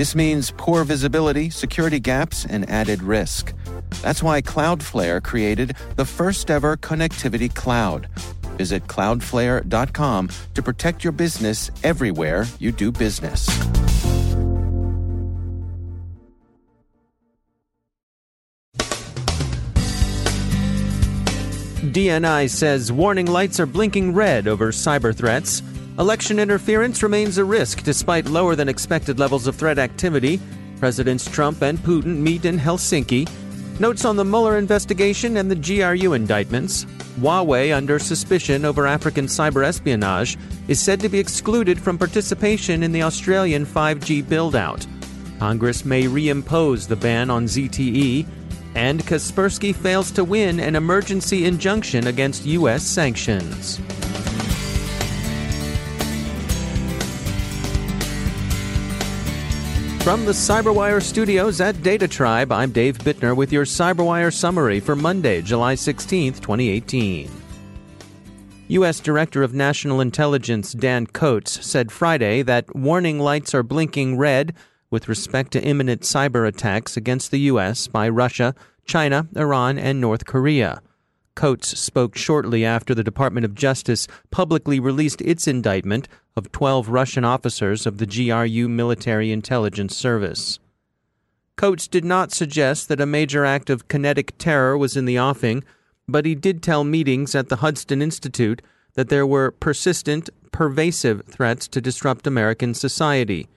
This means poor visibility, security gaps, and added risk. That's why Cloudflare created the first ever connectivity cloud. Visit cloudflare.com to protect your business everywhere you do business. DNI says warning lights are blinking red over cyber threats. Election interference remains a risk despite lower than expected levels of threat activity. Presidents Trump and Putin meet in Helsinki. Notes on the Mueller investigation and the GRU indictments. Huawei, under suspicion over African cyber espionage, is said to be excluded from participation in the Australian 5G build out. Congress may reimpose the ban on ZTE and Kaspersky fails to win an emergency injunction against U.S. sanctions. From the CyberWire studios at Data Tribe, I'm Dave Bittner with your CyberWire summary for Monday, July 16, 2018. U.S. Director of National Intelligence Dan Coats said Friday that warning lights are blinking red with respect to imminent cyber attacks against the U.S. by Russia, China, Iran, and North Korea. Coats spoke shortly after the Department of Justice publicly released its indictment of 12 Russian officers of the GRU Military Intelligence Service. Coats did not suggest that a major act of kinetic terror was in the offing, but he did tell meetings at the Hudson Institute that there were persistent, pervasive threats to disrupt American society.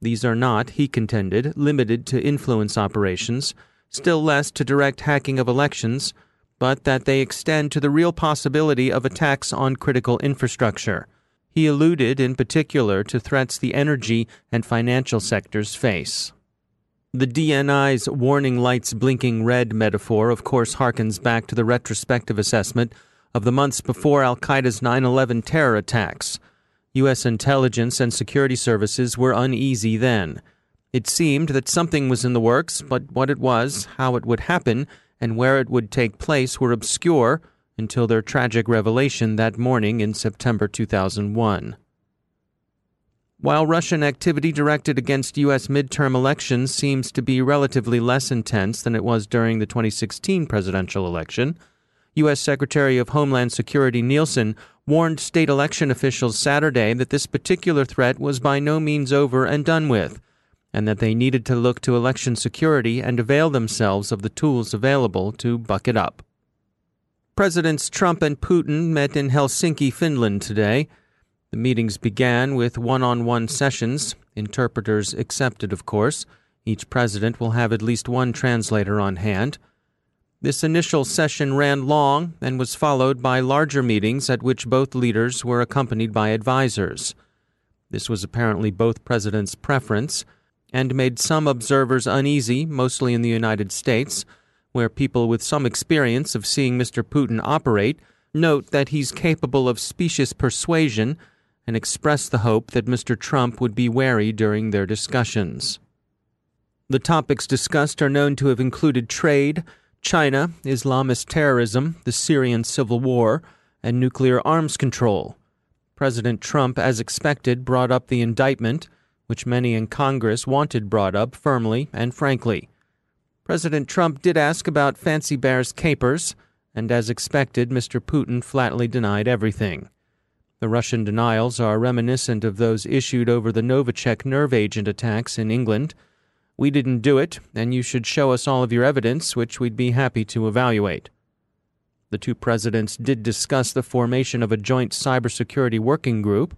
These are not, he contended, limited to influence operations, still less to direct hacking of elections, but that they extend to the real possibility of attacks on critical infrastructure. He alluded in particular to threats the energy and financial sectors face. The DNI's warning lights blinking red metaphor, of course, harkens back to the retrospective assessment of the months before Al Qaeda's 9 11 terror attacks. U.S. intelligence and security services were uneasy then. It seemed that something was in the works, but what it was, how it would happen, and where it would take place were obscure until their tragic revelation that morning in September 2001. While Russian activity directed against U.S. midterm elections seems to be relatively less intense than it was during the 2016 presidential election, U.S. Secretary of Homeland Security Nielsen warned state election officials Saturday that this particular threat was by no means over and done with, and that they needed to look to election security and avail themselves of the tools available to buck it up. Presidents Trump and Putin met in Helsinki, Finland today. The meetings began with one on one sessions, interpreters accepted, of course. Each president will have at least one translator on hand. This initial session ran long and was followed by larger meetings at which both leaders were accompanied by advisers. This was apparently both presidents' preference and made some observers uneasy, mostly in the United States, where people with some experience of seeing Mr. Putin operate note that he's capable of specious persuasion and express the hope that Mr. Trump would be wary during their discussions. The topics discussed are known to have included trade, China, Islamist terrorism, the Syrian civil war, and nuclear arms control. President Trump, as expected, brought up the indictment, which many in Congress wanted brought up firmly and frankly. President Trump did ask about Fancy Bear's capers, and as expected, Mr. Putin flatly denied everything. The Russian denials are reminiscent of those issued over the Novichok nerve agent attacks in England we didn't do it, and you should show us all of your evidence, which we'd be happy to evaluate. The two presidents did discuss the formation of a joint cybersecurity working group,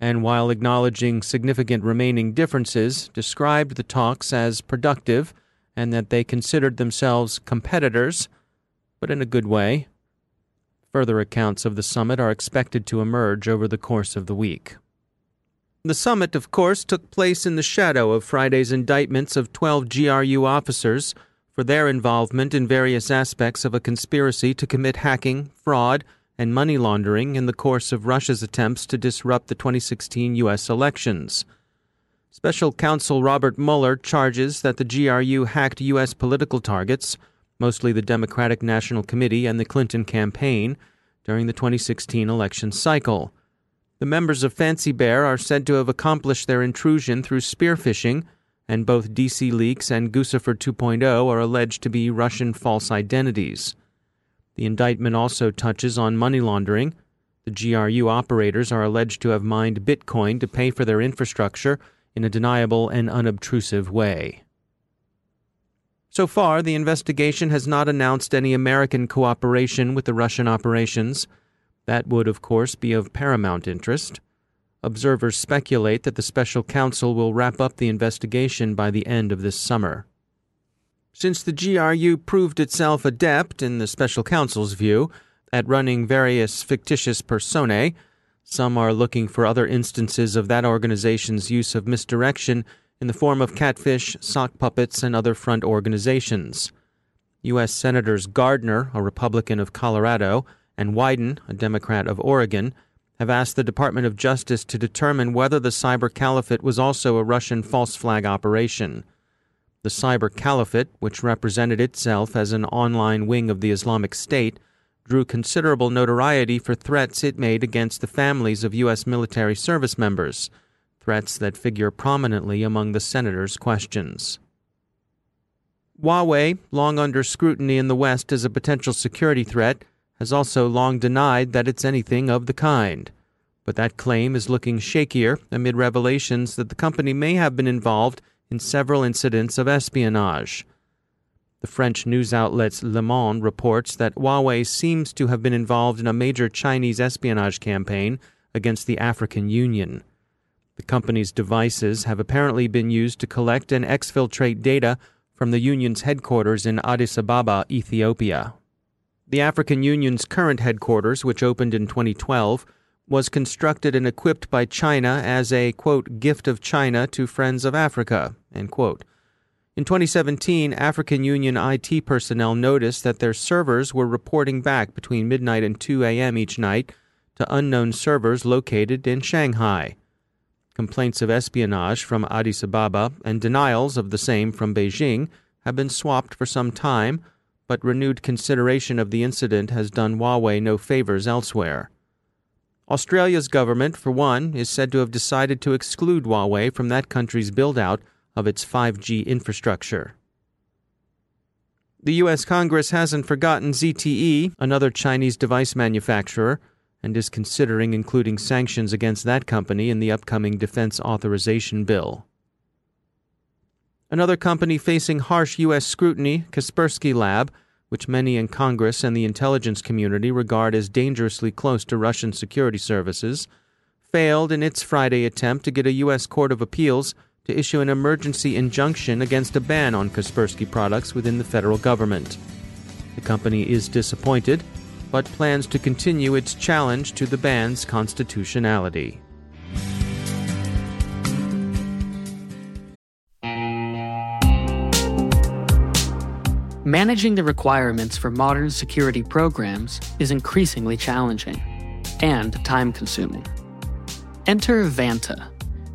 and while acknowledging significant remaining differences, described the talks as productive and that they considered themselves competitors, but in a good way. Further accounts of the summit are expected to emerge over the course of the week. The summit, of course, took place in the shadow of Friday's indictments of 12 GRU officers, for their involvement in various aspects of a conspiracy to commit hacking, fraud, and money laundering in the course of Russia's attempts to disrupt the 2016 U.S. elections. Special counsel Robert Mueller charges that the GRU hacked U.S. political targets, mostly the Democratic National Committee and the Clinton campaign, during the 2016 election cycle. The members of Fancy Bear are said to have accomplished their intrusion through spear phishing, and both DC Leaks and Guccifer 2.0 are alleged to be Russian false identities. The indictment also touches on money laundering. The GRU operators are alleged to have mined Bitcoin to pay for their infrastructure in a deniable and unobtrusive way. So far, the investigation has not announced any American cooperation with the Russian operations. That would, of course, be of paramount interest. Observers speculate that the special counsel will wrap up the investigation by the end of this summer. Since the GRU proved itself adept, in the special counsel's view, at running various fictitious personae, some are looking for other instances of that organization's use of misdirection in the form of catfish, sock puppets, and other front organizations. U.S. Senators Gardner, a Republican of Colorado, and Wyden, a Democrat of Oregon, have asked the Department of Justice to determine whether the Cyber Caliphate was also a Russian false flag operation. The Cyber Caliphate, which represented itself as an online wing of the Islamic State, drew considerable notoriety for threats it made against the families of U.S. military service members, threats that figure prominently among the senator's questions. Huawei, long under scrutiny in the West as a potential security threat, has also long denied that it's anything of the kind. But that claim is looking shakier amid revelations that the company may have been involved in several incidents of espionage. The French news outlet Le Monde reports that Huawei seems to have been involved in a major Chinese espionage campaign against the African Union. The company's devices have apparently been used to collect and exfiltrate data from the Union's headquarters in Addis Ababa, Ethiopia. The African Union's current headquarters, which opened in 2012, was constructed and equipped by China as a, quote, gift of China to friends of Africa, end quote. In 2017, African Union IT personnel noticed that their servers were reporting back between midnight and 2 a.m. each night to unknown servers located in Shanghai. Complaints of espionage from Addis Ababa and denials of the same from Beijing have been swapped for some time, but renewed consideration of the incident has done Huawei no favors elsewhere. Australia's government, for one, is said to have decided to exclude Huawei from that country's build out of its 5G infrastructure. The U.S. Congress hasn't forgotten ZTE, another Chinese device manufacturer, and is considering including sanctions against that company in the upcoming defense authorization bill. Another company facing harsh U.S. scrutiny, Kaspersky Lab, which many in Congress and the intelligence community regard as dangerously close to Russian security services, failed in its Friday attempt to get a U.S. Court of Appeals to issue an emergency injunction against a ban on Kaspersky products within the federal government. The company is disappointed, but plans to continue its challenge to the ban's constitutionality. Managing the requirements for modern security programs is increasingly challenging and time consuming. Enter Vanta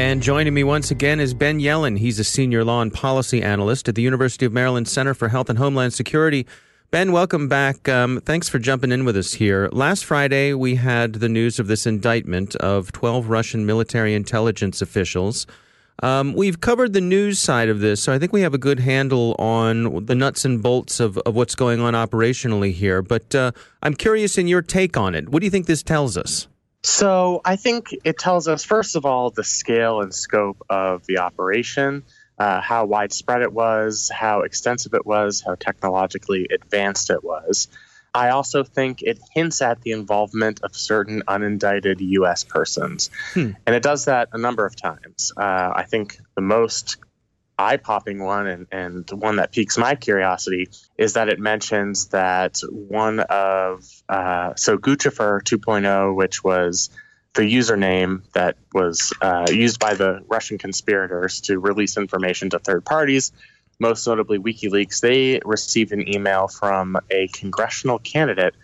And joining me once again is Ben Yelin. He's a senior law and policy analyst at the University of Maryland Center for Health and Homeland Security. Ben, welcome back. Um, thanks for jumping in with us here. Last Friday, we had the news of this indictment of 12 Russian military intelligence officials. Um, we've covered the news side of this, so I think we have a good handle on the nuts and bolts of, of what's going on operationally here. But uh, I'm curious in your take on it. What do you think this tells us? So I think it tells us, first of all, the scale and scope of the operation, uh, how widespread it was, how extensive it was, how technologically advanced it was. I also think it hints at the involvement of certain unindicted U.S. persons. Hmm. And it does that a number of times. Uh, I think the most eye popping one and, and one that piques my curiosity is that it mentions that one of, uh, so Guccifer 2.0, which was the username that was uh, used by the Russian conspirators to release information to third parties, most notably WikiLeaks, they received an email from a congressional candidate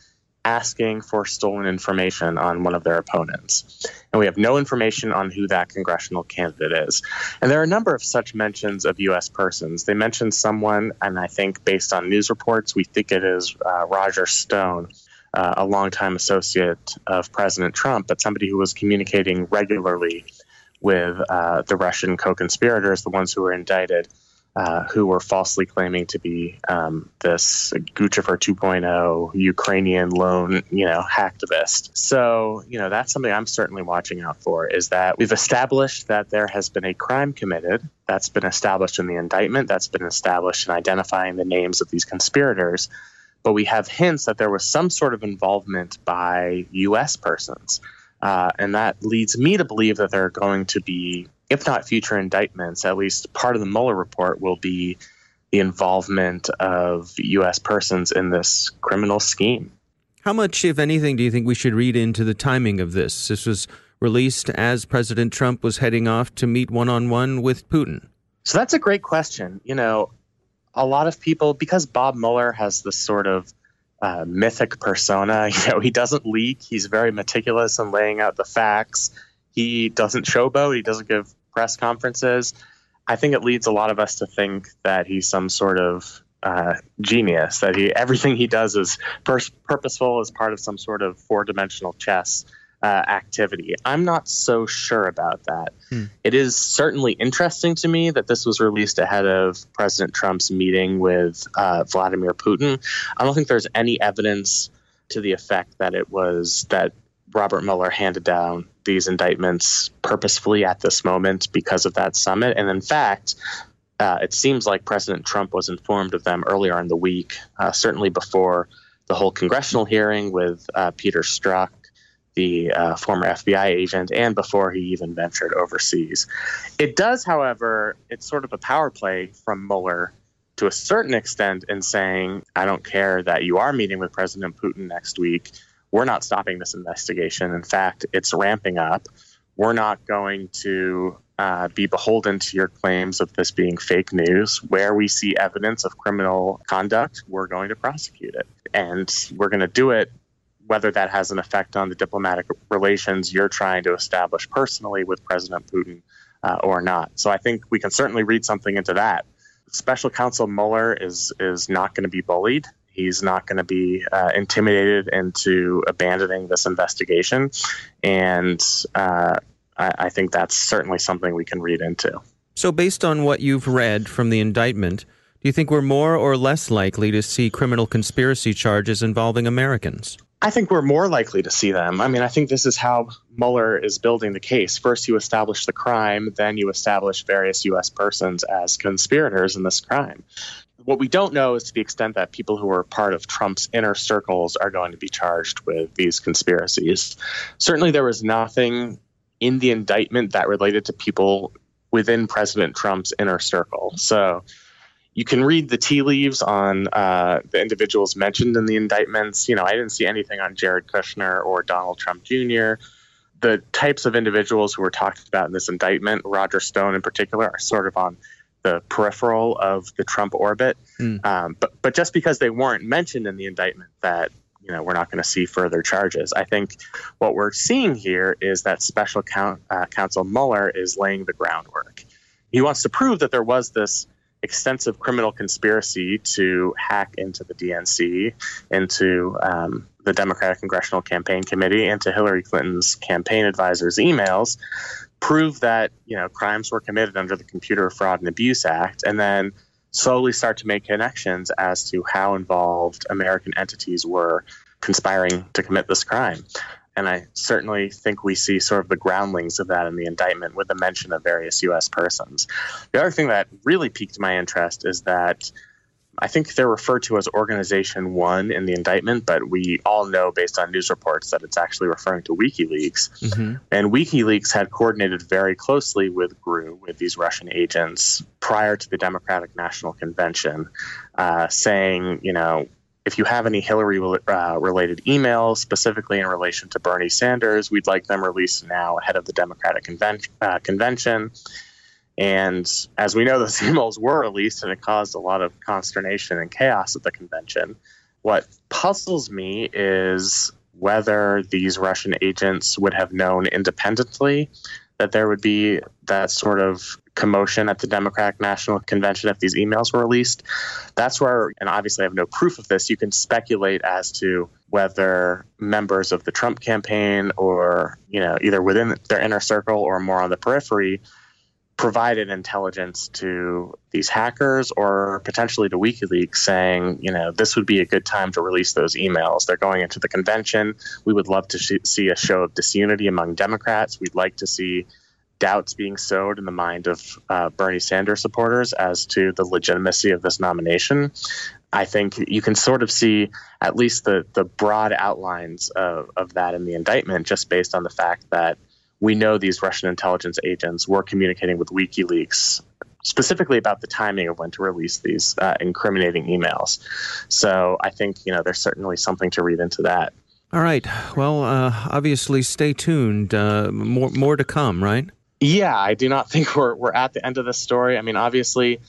asking for stolen information on one of their opponents. And we have no information on who that congressional candidate is. And there are a number of such mentions of U.S. persons. They mentioned someone, and I think based on news reports, we think it is uh, Roger Stone. Uh, a longtime associate of President Trump, but somebody who was communicating regularly with uh, the Russian co conspirators, the ones who were indicted, uh, who were falsely claiming to be um, this Guccifer 2.0 Ukrainian lone, you know, hacktivist. So, you know, that's something I'm certainly watching out for is that we've established that there has been a crime committed. That's been established in the indictment. That's been established in identifying the names of these conspirators. But we have hints that there was some sort of involvement by U.S. persons. Uh, and that leads me to believe that there are going to be if not future indictments, at least part of the Mueller report will be the involvement of U.S. persons in this criminal scheme. How much, if anything, do you think we should read into the timing of this? This was released as President Trump was heading off to meet one on one with Putin. So that's a great question. You know, a lot of people, because Bob Mueller has this sort of uh, mythic persona, you know, he doesn't leak, he's very meticulous in laying out the facts. He doesn't showboat. He doesn't give press conferences. I think it leads a lot of us to think that he's some sort of uh, genius. That he everything he does is pur- purposeful as part of some sort of four dimensional chess uh, activity. I'm not so sure about that. Hmm. It is certainly interesting to me that this was released ahead of President Trump's meeting with uh, Vladimir Putin. I don't think there's any evidence to the effect that it was that Robert Mueller handed down these indictments purposefully at this moment because of that summit. And in fact, uh, it seems like President Trump was informed of them earlier in the week, uh, certainly before the whole congressional hearing with uh, Peter Strzok, the uh, former FBI agent, and before he even ventured overseas. It does, however, it's sort of a power play from Mueller to a certain extent in saying, I don't care that you are meeting with President Putin next week we're not stopping this investigation. In fact, it's ramping up. We're not going to uh, be beholden to your claims of this being fake news. Where we see evidence of criminal conduct, we're going to prosecute it. And we're going to do it whether that has an effect on the diplomatic relations you're trying to establish personally with President Putin uh, or not. So I think we can certainly read something into that. Special Counsel Mueller is is not going to be bullied. He's not going to be uh, intimidated into abandoning this investigation. And uh, I, I think that's certainly something we can read into. So, based on what you've read from the indictment, do you think we're more or less likely to see criminal conspiracy charges involving Americans? I think we're more likely to see them. I mean, I think this is how Mueller is building the case. First, you establish the crime, then you establish various U.S. persons as conspirators in this crime. What we don't know is to the extent that people who are part of Trump's inner circles are going to be charged with these conspiracies. Certainly, there was nothing in the indictment that related to people within President Trump's inner circle. So, you can read the tea leaves on uh, the individuals mentioned in the indictments. You know, I didn't see anything on Jared Kushner or Donald Trump Jr. The types of individuals who were talked about in this indictment, Roger Stone in particular, are sort of on the peripheral of the Trump orbit. Mm. Um, but but just because they weren't mentioned in the indictment, that you know we're not going to see further charges. I think what we're seeing here is that Special count, uh, Counsel Mueller is laying the groundwork. He wants to prove that there was this extensive criminal conspiracy to hack into the DNC, into um, the Democratic Congressional Campaign Committee, into Hillary Clinton's campaign advisors' emails, prove that you know crimes were committed under the Computer Fraud and Abuse Act, and then slowly start to make connections as to how involved American entities were conspiring to commit this crime. And I certainly think we see sort of the groundlings of that in the indictment with the mention of various U.S. persons. The other thing that really piqued my interest is that I think they're referred to as Organization One in the indictment, but we all know based on news reports that it's actually referring to WikiLeaks. Mm-hmm. And WikiLeaks had coordinated very closely with GRU, with these Russian agents, prior to the Democratic National Convention, uh, saying, you know, if you have any Hillary uh, related emails, specifically in relation to Bernie Sanders, we'd like them released now ahead of the Democratic conven- uh, convention. And as we know, those emails were released and it caused a lot of consternation and chaos at the convention. What puzzles me is whether these Russian agents would have known independently that there would be that sort of commotion at the Democratic National Convention if these emails were released. That's where, and obviously I have no proof of this, you can speculate as to whether members of the Trump campaign or, you know, either within their inner circle or more on the periphery provided intelligence to these hackers or potentially to WikiLeaks saying, you know, this would be a good time to release those emails. They're going into the convention. We would love to sh- see a show of disunity among Democrats. We'd like to see doubts being sowed in the mind of uh, Bernie Sanders supporters as to the legitimacy of this nomination. I think you can sort of see at least the the broad outlines of, of that in the indictment, just based on the fact that we know these Russian intelligence agents were communicating with WikiLeaks specifically about the timing of when to release these uh, incriminating emails. So I think you know there's certainly something to read into that. All right. Well, uh, obviously, stay tuned. Uh, more more to come, right? Yeah, I do not think we're we're at the end of the story. I mean, obviously,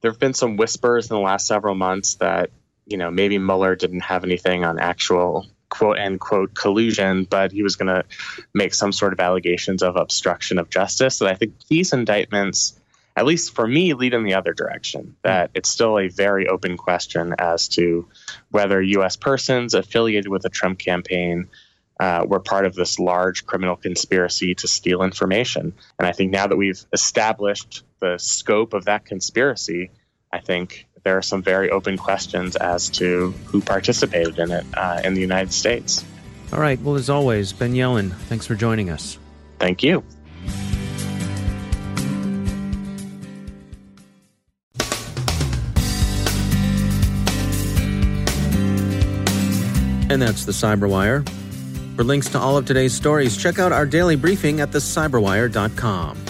there have been some whispers in the last several months that you know maybe Mueller didn't have anything on actual quote unquote collusion, but he was going to make some sort of allegations of obstruction of justice. And I think these indictments, at least for me, lead in the other direction. That it's still a very open question as to whether U.S. persons affiliated with the Trump campaign uh, were part of this large criminal conspiracy to steal information. And I think now that we've established the scope of that conspiracy, I think there are some very open questions as to who participated in it uh, in the United States. All right. Well, as always, Ben Yelin, thanks for joining us. Thank you. And that's the Cyberwire. For links to all of today's stories, check out our daily briefing at thecyberwire.com.